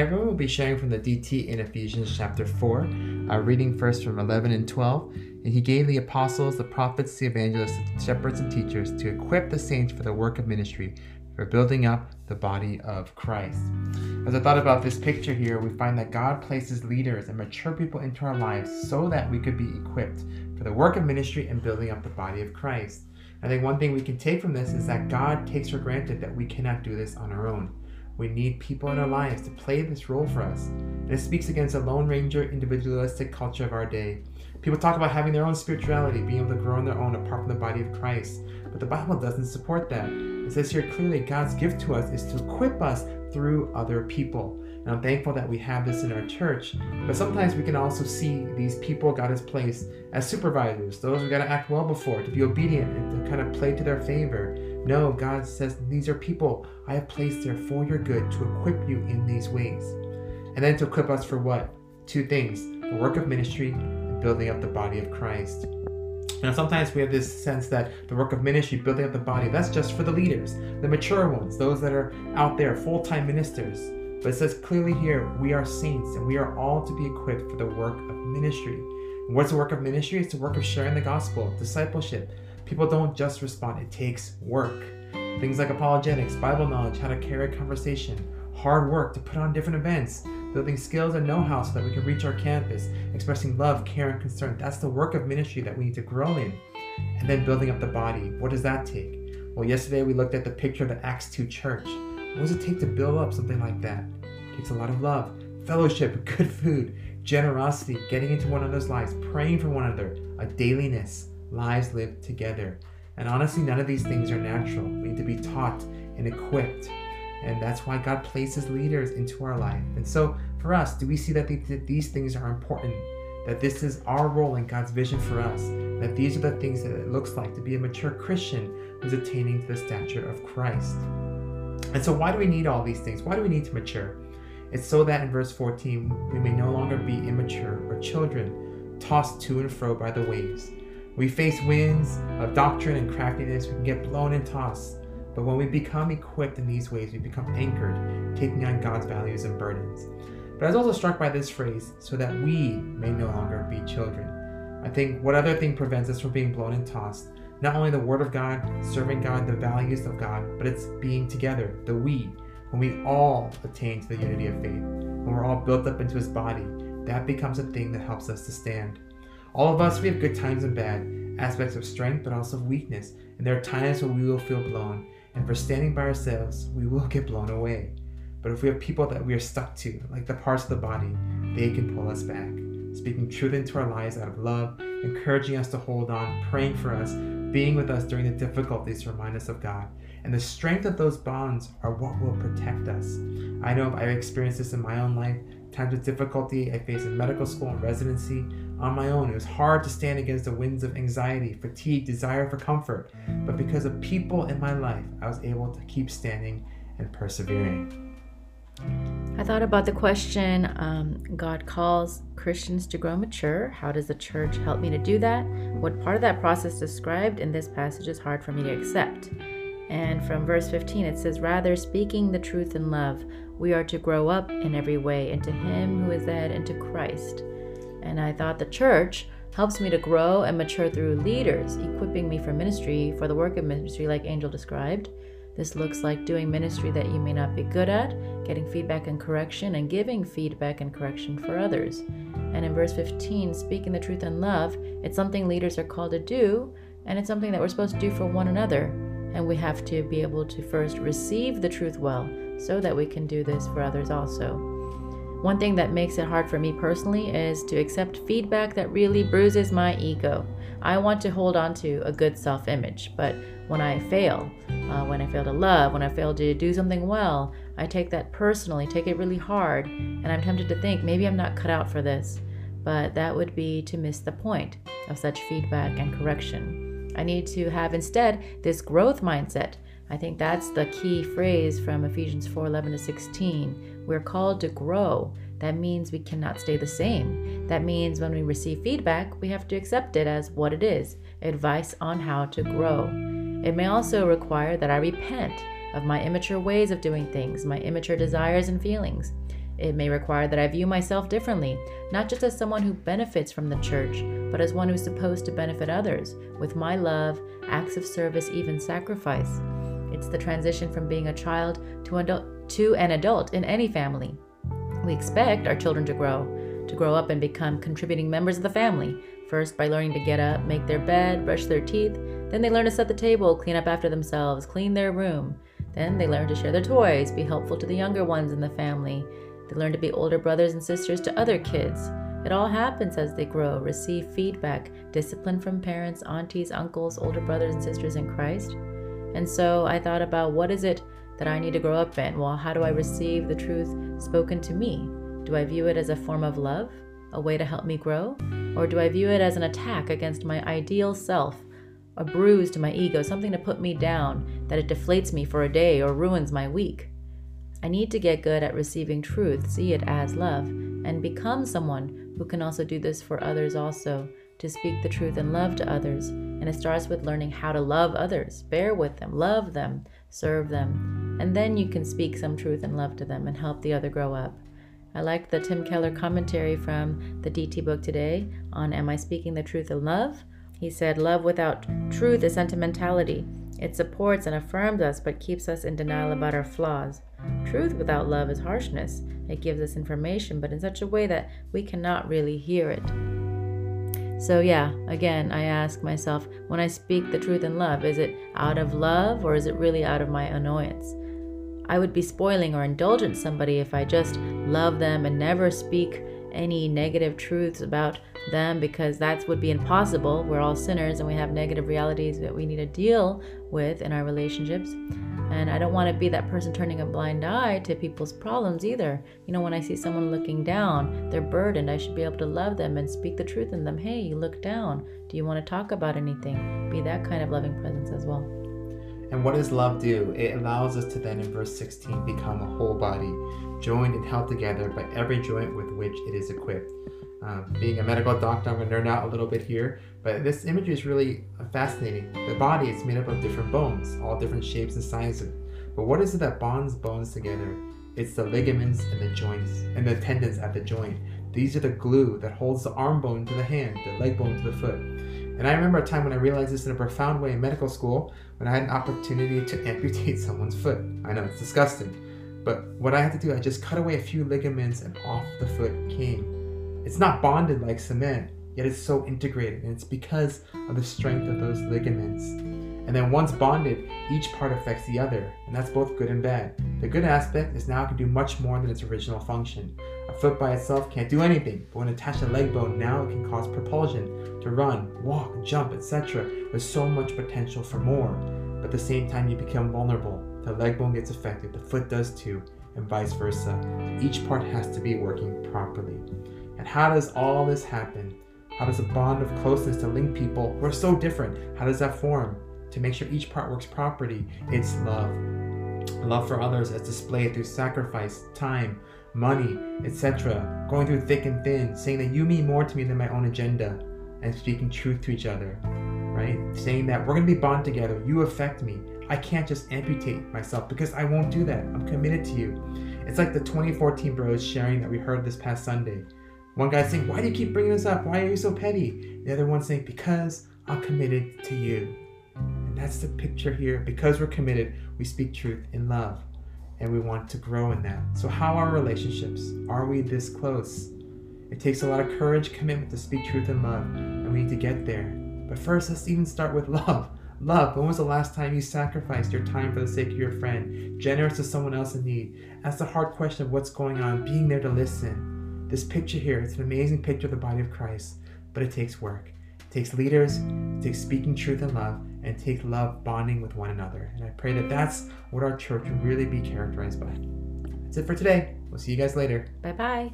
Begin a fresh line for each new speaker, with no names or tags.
everyone. We'll be sharing from the DT in Ephesians chapter 4, uh, reading first from 11 and 12. And he gave the apostles, the prophets, the evangelists, the shepherds, and teachers to equip the saints for the work of ministry, for building up the body of Christ. As I thought about this picture here, we find that God places leaders and mature people into our lives so that we could be equipped for the work of ministry and building up the body of Christ. I think one thing we can take from this is that God takes for granted that we cannot do this on our own. We need people in our lives to play this role for us. And it speaks against the Lone Ranger individualistic culture of our day. People talk about having their own spirituality, being able to grow on their own apart from the body of Christ. But the Bible doesn't support that. It says here clearly God's gift to us is to equip us through other people. And I'm thankful that we have this in our church. But sometimes we can also see these people God has placed as supervisors, those we got to act well before, to be obedient and to kind of play to their favor. No, God says these are people I have placed there for your good to equip you in these ways. And then to equip us for what? Two things the work of ministry and building up the body of Christ. Now, sometimes we have this sense that the work of ministry, building up the body, that's just for the leaders, the mature ones, those that are out there, full time ministers. But it says clearly here, we are saints and we are all to be equipped for the work of ministry. And what's the work of ministry? It's the work of sharing the gospel, discipleship. People don't just respond, it takes work. Things like apologetics, Bible knowledge, how to carry a conversation, hard work to put on different events, building skills and know how so that we can reach our campus, expressing love, care, and concern. That's the work of ministry that we need to grow in. And then building up the body. What does that take? Well, yesterday we looked at the picture of the Acts 2 church. What does it take to build up something like that? It takes a lot of love, fellowship, good food, generosity, getting into one another's lives, praying for one another, a dailiness, lives lived together. And honestly, none of these things are natural. We need to be taught and equipped. And that's why God places leaders into our life. And so, for us, do we see that these things are important? That this is our role in God's vision for us? That these are the things that it looks like to be a mature Christian who's attaining to the stature of Christ? And so, why do we need all these things? Why do we need to mature? It's so that in verse 14, we may no longer be immature or children, tossed to and fro by the waves. We face winds of doctrine and craftiness, we can get blown and tossed. But when we become equipped in these ways, we become anchored, taking on God's values and burdens. But I was also struck by this phrase, so that we may no longer be children. I think what other thing prevents us from being blown and tossed not only the Word of God, serving God, the values of God, but it's being together, the we, when we all attain to the unity of faith, when we're all built up into His body, that becomes a thing that helps us to stand. All of us, we have good times and bad, aspects of strength, but also of weakness, and there are times when we will feel blown, and for standing by ourselves, we will get blown away. But if we have people that we are stuck to, like the parts of the body, they can pull us back, speaking truth into our lives out of love, encouraging us to hold on, praying for us, being with us during the difficulties to remind us of God. And the strength of those bonds are what will protect us. I know I've experienced this in my own life. Times of difficulty I faced in medical school and residency on my own. It was hard to stand against the winds of anxiety, fatigue, desire for comfort. But because of people in my life, I was able to keep standing and persevering.
I thought about the question um, God calls Christians to grow mature. How does the church help me to do that? What part of that process described in this passage is hard for me to accept? And from verse 15, it says, Rather, speaking the truth in love, we are to grow up in every way into Him who is head, into Christ. And I thought the church helps me to grow and mature through leaders, equipping me for ministry, for the work of ministry, like Angel described. This looks like doing ministry that you may not be good at, getting feedback and correction, and giving feedback and correction for others. And in verse 15, speaking the truth in love, it's something leaders are called to do, and it's something that we're supposed to do for one another. And we have to be able to first receive the truth well so that we can do this for others also. One thing that makes it hard for me personally is to accept feedback that really bruises my ego. I want to hold on to a good self image, but when I fail, uh, when I fail to love, when I fail to do something well, I take that personally, take it really hard, and I'm tempted to think maybe I'm not cut out for this. But that would be to miss the point of such feedback and correction. I need to have instead this growth mindset. I think that's the key phrase from Ephesians 4 11 to 16. We're called to grow. That means we cannot stay the same. That means when we receive feedback, we have to accept it as what it is advice on how to grow. It may also require that I repent of my immature ways of doing things, my immature desires and feelings. It may require that I view myself differently, not just as someone who benefits from the church, but as one who's supposed to benefit others with my love, acts of service, even sacrifice. It's the transition from being a child to, adult, to an adult in any family. We expect our children to grow, to grow up and become contributing members of the family, first by learning to get up, make their bed, brush their teeth. Then they learn to set the table, clean up after themselves, clean their room. Then they learn to share their toys, be helpful to the younger ones in the family. They learn to be older brothers and sisters to other kids. It all happens as they grow, receive feedback, discipline from parents, aunties, uncles, older brothers and sisters in Christ. And so I thought about what is it that I need to grow up in? Well, how do I receive the truth spoken to me? Do I view it as a form of love, a way to help me grow? Or do I view it as an attack against my ideal self, a bruise to my ego, something to put me down, that it deflates me for a day or ruins my week? I need to get good at receiving truth, see it as love, and become someone who can also do this for others also, to speak the truth and love to others. And it starts with learning how to love others, bear with them, love them, serve them. And then you can speak some truth and love to them and help the other grow up. I liked the Tim Keller commentary from the DT book today on Am I Speaking the Truth in Love? He said, Love without truth is sentimentality. It supports and affirms us, but keeps us in denial about our flaws. Truth without love is harshness. It gives us information, but in such a way that we cannot really hear it. So, yeah, again, I ask myself when I speak the truth in love, is it out of love or is it really out of my annoyance? I would be spoiling or indulgent somebody if I just love them and never speak any negative truths about them because that would be impossible. We're all sinners and we have negative realities that we need to deal with in our relationships. And I don't want to be that person turning a blind eye to people's problems either. You know, when I see someone looking down, they're burdened, I should be able to love them and speak the truth in them. Hey, you look down. Do you want to talk about anything? Be that kind of loving presence as well.
And what does love do? It allows us to then, in verse 16, become a whole body, joined and held together by every joint with which it is equipped. Um, being a medical doctor, I'm going to nerd out a little bit here, but this imagery is really uh, fascinating. The body is made up of different bones, all different shapes and sizes. But what is it that bonds bones together? It's the ligaments and the joints and the tendons at the joint. These are the glue that holds the arm bone to the hand, the leg bone to the foot. And I remember a time when I realized this in a profound way in medical school when I had an opportunity to amputate someone's foot. I know it's disgusting, but what I had to do, I just cut away a few ligaments and off the foot came. It's not bonded like cement, yet it's so integrated, and it's because of the strength of those ligaments. And then once bonded, each part affects the other, and that's both good and bad. The good aspect is now it can do much more than its original function. A foot by itself can't do anything, but when attached to a leg bone, now it can cause propulsion to run, walk, jump, etc. There's so much potential for more. But at the same time, you become vulnerable. The leg bone gets affected, the foot does too, and vice versa. Each part has to be working properly. And how does all this happen? How does a bond of closeness to link people who are so different? How does that form? To make sure each part works properly, it's love. Love for others as displayed through sacrifice, time, money, etc. Going through thick and thin, saying that you mean more to me than my own agenda, and speaking truth to each other, right? Saying that we're going to be bond together. You affect me. I can't just amputate myself because I won't do that. I'm committed to you. It's like the 2014 bros sharing that we heard this past Sunday. One guy's saying, Why do you keep bringing this up? Why are you so petty? The other one's saying, Because I'm committed to you. And that's the picture here. Because we're committed, we speak truth in love. And we want to grow in that. So, how are relationships? Are we this close? It takes a lot of courage, commitment to speak truth in love, and we need to get there. But first, let's even start with love. Love. When was the last time you sacrificed your time for the sake of your friend? Generous to someone else in need? Ask the hard question of what's going on, being there to listen. This picture here, it's an amazing picture of the body of Christ, but it takes work. It takes leaders, it takes speaking truth and love, and it takes love bonding with one another. And I pray that that's what our church will really be characterized by. That's it for today. We'll see you guys later.
Bye bye.